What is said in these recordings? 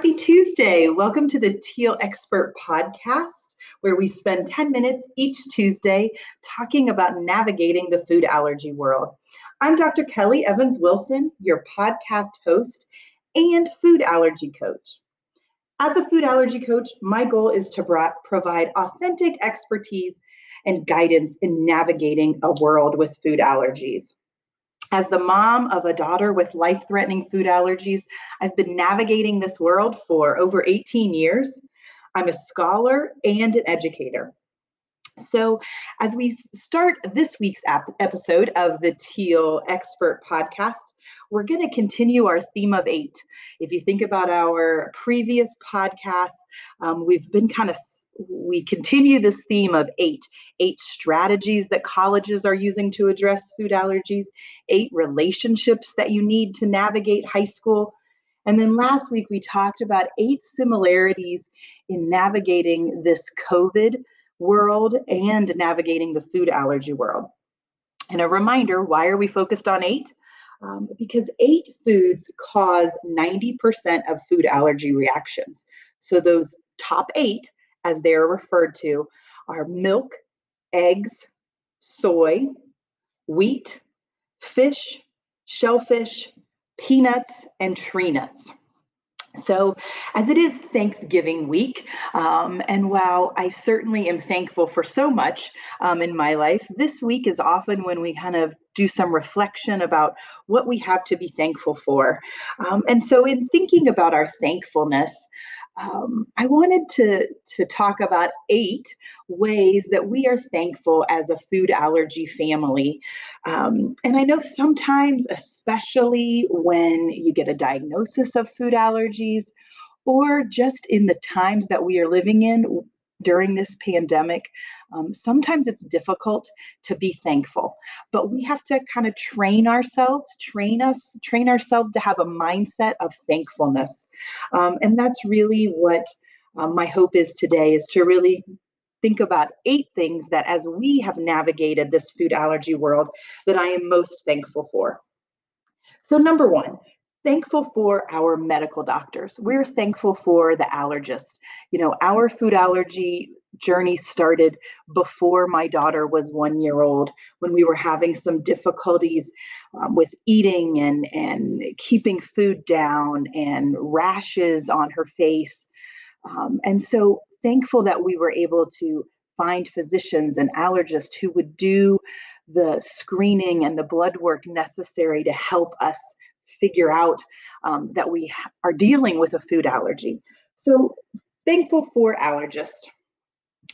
Happy Tuesday. Welcome to the Teal Expert Podcast, where we spend 10 minutes each Tuesday talking about navigating the food allergy world. I'm Dr. Kelly Evans Wilson, your podcast host and food allergy coach. As a food allergy coach, my goal is to provide authentic expertise and guidance in navigating a world with food allergies. As the mom of a daughter with life threatening food allergies, I've been navigating this world for over 18 years. I'm a scholar and an educator. So, as we start this week's ap- episode of the Teal Expert Podcast, we're going to continue our theme of eight. If you think about our previous podcasts, um, we've been kind of we continue this theme of eight eight strategies that colleges are using to address food allergies eight relationships that you need to navigate high school. And then last week we talked about eight similarities in navigating this covid world and navigating the food allergy world. And a reminder why are we focused on eight? Um, because eight foods cause 90% of food allergy reactions. So those top eight as they are referred to, are milk, eggs, soy, wheat, fish, shellfish, peanuts, and tree nuts. So, as it is Thanksgiving week, um, and while I certainly am thankful for so much um, in my life, this week is often when we kind of do some reflection about what we have to be thankful for. Um, and so, in thinking about our thankfulness, um, I wanted to, to talk about eight ways that we are thankful as a food allergy family. Um, and I know sometimes, especially when you get a diagnosis of food allergies, or just in the times that we are living in, during this pandemic, um, sometimes it's difficult to be thankful, but we have to kind of train ourselves, train us, train ourselves to have a mindset of thankfulness. Um, and that's really what um, my hope is today is to really think about eight things that as we have navigated this food allergy world that I am most thankful for. So number one, thankful for our medical doctors. We're thankful for the allergist. You know, our food allergy journey started before my daughter was one year old when we were having some difficulties um, with eating and and keeping food down and rashes on her face um, and so thankful that we were able to find physicians and allergists who would do the screening and the blood work necessary to help us figure out um, that we are dealing with a food allergy. So thankful for allergists.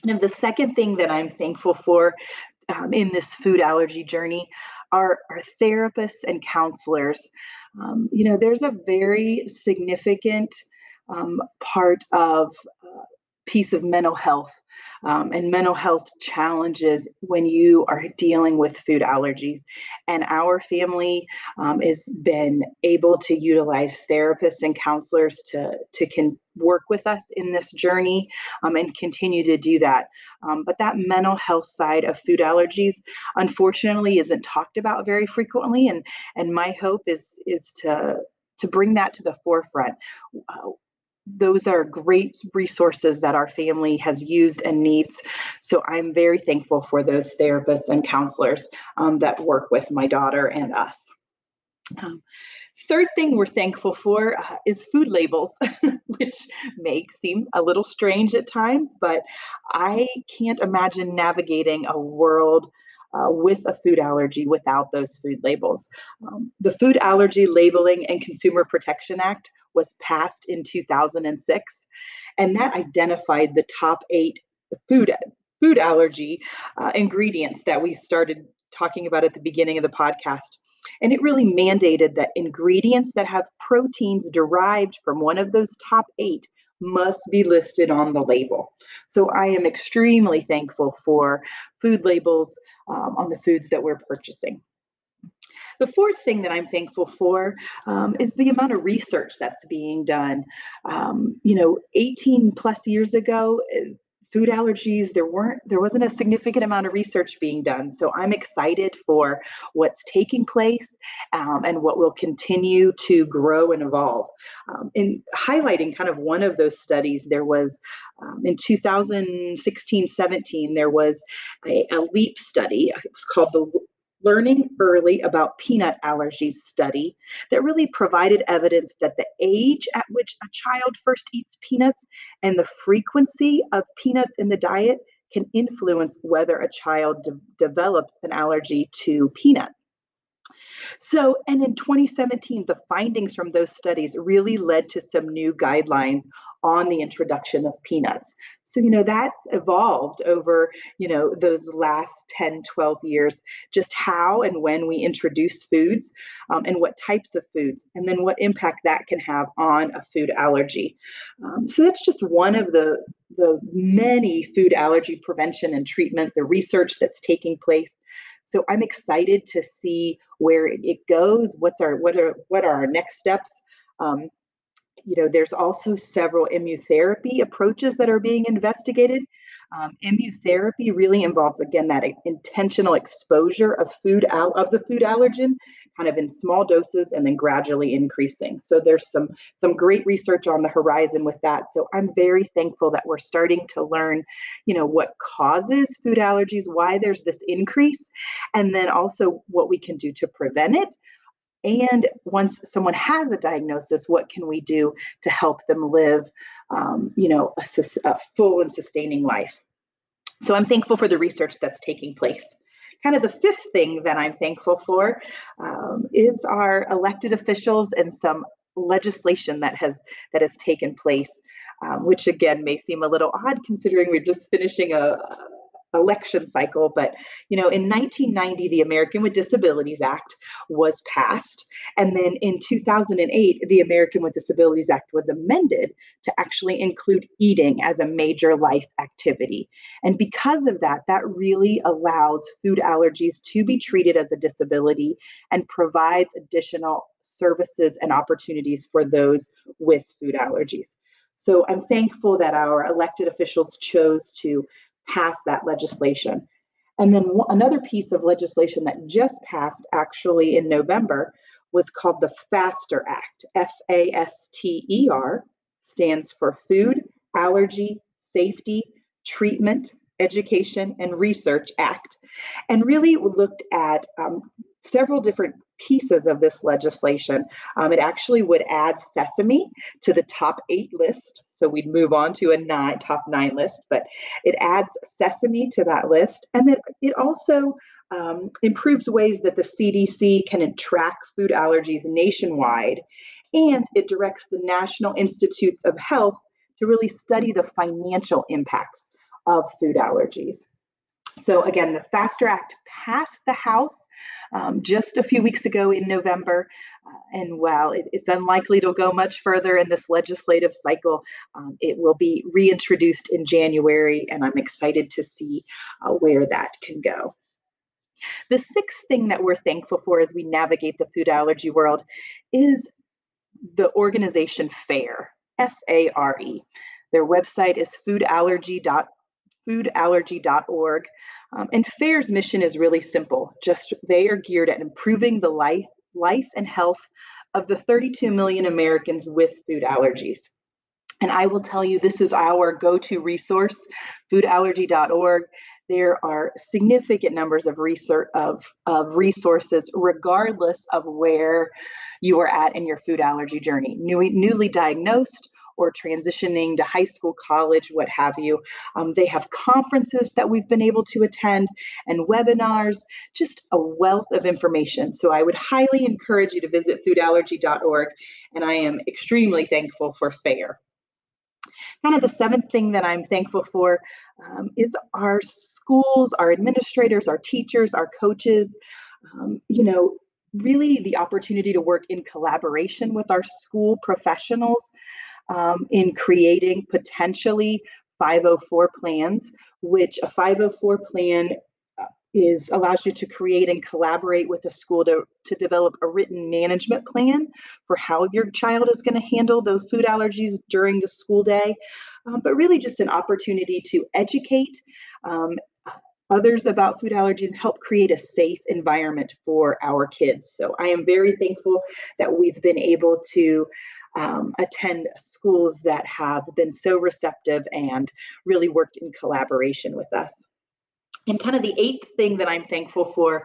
And the second thing that I'm thankful for um, in this food allergy journey are, are therapists and counselors. Um, you know, there's a very significant um, part of uh, piece of mental health um, and mental health challenges when you are dealing with food allergies. And our family um, has been able to utilize therapists and counselors to, to can work with us in this journey um, and continue to do that. Um, but that mental health side of food allergies, unfortunately, isn't talked about very frequently. And, and my hope is, is to to bring that to the forefront. Uh, those are great resources that our family has used and needs. So I'm very thankful for those therapists and counselors um, that work with my daughter and us. Um, third thing we're thankful for uh, is food labels, which may seem a little strange at times, but I can't imagine navigating a world uh, with a food allergy without those food labels. Um, the Food Allergy Labeling and Consumer Protection Act was passed in 2006, and that identified the top eight food food allergy uh, ingredients that we started talking about at the beginning of the podcast. And it really mandated that ingredients that have proteins derived from one of those top eight must be listed on the label. So I am extremely thankful for food labels um, on the foods that we're purchasing. The fourth thing that I'm thankful for um, is the amount of research that's being done. Um, you know, 18 plus years ago, eh, food allergies there weren't there wasn't a significant amount of research being done so i'm excited for what's taking place um, and what will continue to grow and evolve um, in highlighting kind of one of those studies there was um, in 2016 17 there was a, a leap study it was called the Learning Early About Peanut Allergies study that really provided evidence that the age at which a child first eats peanuts and the frequency of peanuts in the diet can influence whether a child de- develops an allergy to peanut. So, and in 2017, the findings from those studies really led to some new guidelines on the introduction of peanuts. So, you know, that's evolved over, you know, those last 10, 12 years, just how and when we introduce foods um, and what types of foods, and then what impact that can have on a food allergy. Um, so, that's just one of the the many food allergy prevention and treatment, the research that's taking place so I'm excited to see where it goes. What's our what are what are our next steps? Um, you know, there's also several immunotherapy approaches that are being investigated. Um, immunotherapy really involves again that intentional exposure of food al- of the food allergen kind of in small doses and then gradually increasing. So there's some some great research on the horizon with that. So I'm very thankful that we're starting to learn, you know, what causes food allergies, why there's this increase, and then also what we can do to prevent it. And once someone has a diagnosis, what can we do to help them live, um, you know, a, a full and sustaining life? So I'm thankful for the research that's taking place kind of the fifth thing that I'm thankful for um, is our elected officials and some legislation that has that has taken place, um, which again may seem a little odd considering we're just finishing a, election cycle. But, you know, in 1990, the American with Disabilities Act was passed. And then in 2008, the American with Disabilities Act was amended to actually include eating as a major life activity. And because of that, that really allows food allergies to be treated as a disability and provides additional services and opportunities for those with food allergies. So I'm thankful that our elected officials chose to pass that legislation. And then another piece of legislation that just passed actually in November was called the FASTER Act. F A S T E R stands for Food, Allergy, Safety, Treatment, Education, and Research Act. And really looked at um, several different pieces of this legislation. Um, it actually would add sesame to the top eight list. So we'd move on to a nine, top nine list, but it adds sesame to that list. And then it also um, improves ways that the CDC can track food allergies nationwide. And it directs the National Institutes of Health to really study the financial impacts of food allergies. So, again, the FASTER Act passed the House um, just a few weeks ago in November. And while it, it's unlikely to go much further in this legislative cycle, um, it will be reintroduced in January, and I'm excited to see uh, where that can go. The sixth thing that we're thankful for as we navigate the food allergy world is the organization FARE, F A R E. Their website is foodallergy.org foodallergy.org. Um, and FARE's mission is really simple. Just they are geared at improving the life, life and health of the 32 million Americans with food allergies. And I will tell you, this is our go to resource, foodallergy.org. There are significant numbers of research of, of resources, regardless of where you are at in your food allergy journey. New, newly diagnosed or transitioning to high school, college, what have you. Um, they have conferences that we've been able to attend and webinars, just a wealth of information. So I would highly encourage you to visit foodallergy.org, and I am extremely thankful for FARE. Kind of the seventh thing that I'm thankful for um, is our schools, our administrators, our teachers, our coaches. Um, you know, really the opportunity to work in collaboration with our school professionals um, in creating potentially 504 plans, which a 504 plan uh, is allows you to create and collaborate with the school to, to develop a written management plan for how your child is going to handle the food allergies during the school day, um, but really just an opportunity to educate um, others about food allergies and help create a safe environment for our kids. So I am very thankful that we've been able to um, attend schools that have been so receptive and really worked in collaboration with us. And kind of the eighth thing that I'm thankful for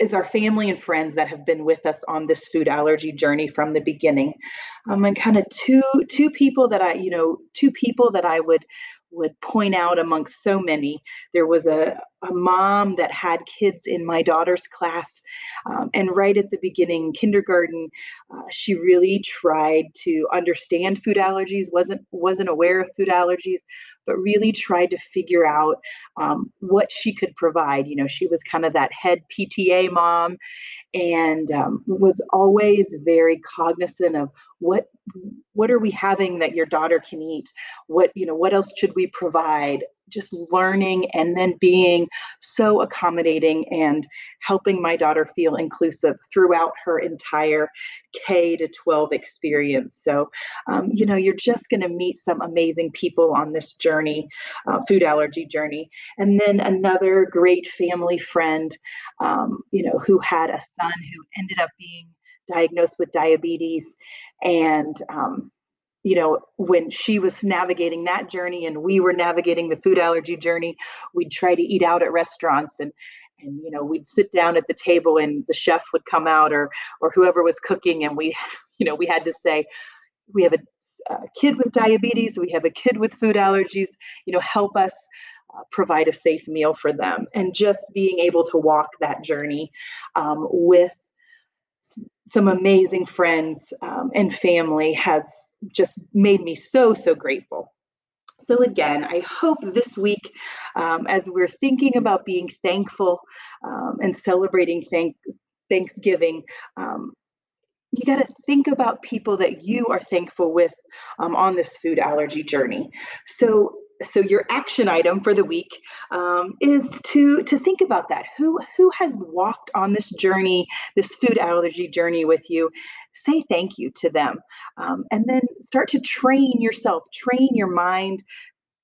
is our family and friends that have been with us on this food allergy journey from the beginning. Um, and kind of two two people that I, you know, two people that I would would point out amongst so many. There was a, a mom that had kids in my daughter's class, um, and right at the beginning, kindergarten, uh, she really tried to understand food allergies. wasn't wasn't aware of food allergies, but really tried to figure out um, what she could provide. You know, she was kind of that head PTA mom, and um, was always very cognizant of what what are we having that your daughter can eat what you know what else should we provide just learning and then being so accommodating and helping my daughter feel inclusive throughout her entire K to 12 experience. So, um, you know, you're just going to meet some amazing people on this journey, uh, food allergy journey. And then another great family friend, um, you know, who had a son who ended up being diagnosed with diabetes and um, you know, when she was navigating that journey and we were navigating the food allergy journey, we'd try to eat out at restaurants and and you know we'd sit down at the table and the chef would come out or or whoever was cooking and we you know we had to say we have a, a kid with diabetes we have a kid with food allergies you know help us uh, provide a safe meal for them. And just being able to walk that journey um, with some amazing friends um, and family has just made me so, so grateful. So, again, I hope this week, um, as we're thinking about being thankful um, and celebrating thank- Thanksgiving, um, you got to think about people that you are thankful with um, on this food allergy journey. So, so your action item for the week um, is to to think about that. Who who has walked on this journey this food allergy journey with you? Say thank you to them. Um, and then start to train yourself train your mind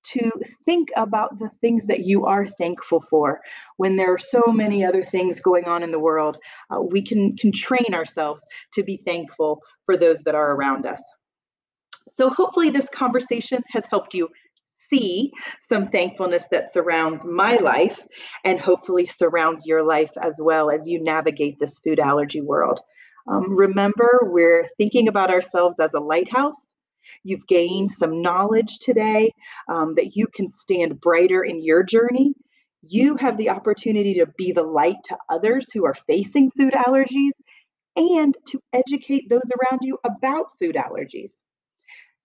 to think about the things that you are thankful for. When there are so many other things going on in the world uh, we can can train ourselves to be thankful for those that are around us. So hopefully this conversation has helped you see some thankfulness that surrounds my life and hopefully surrounds your life as well as you navigate this food allergy world. Um, remember, we're thinking about ourselves as a lighthouse. You've gained some knowledge today um, that you can stand brighter in your journey. You have the opportunity to be the light to others who are facing food allergies and to educate those around you about food allergies.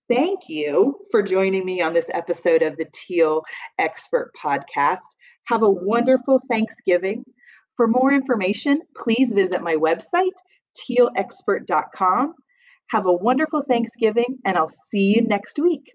Thank you for joining me on this episode of the Teal Expert Podcast. Have a wonderful Thanksgiving. For more information, please visit my website, tealexpert.com. Have a wonderful Thanksgiving, and I'll see you next week.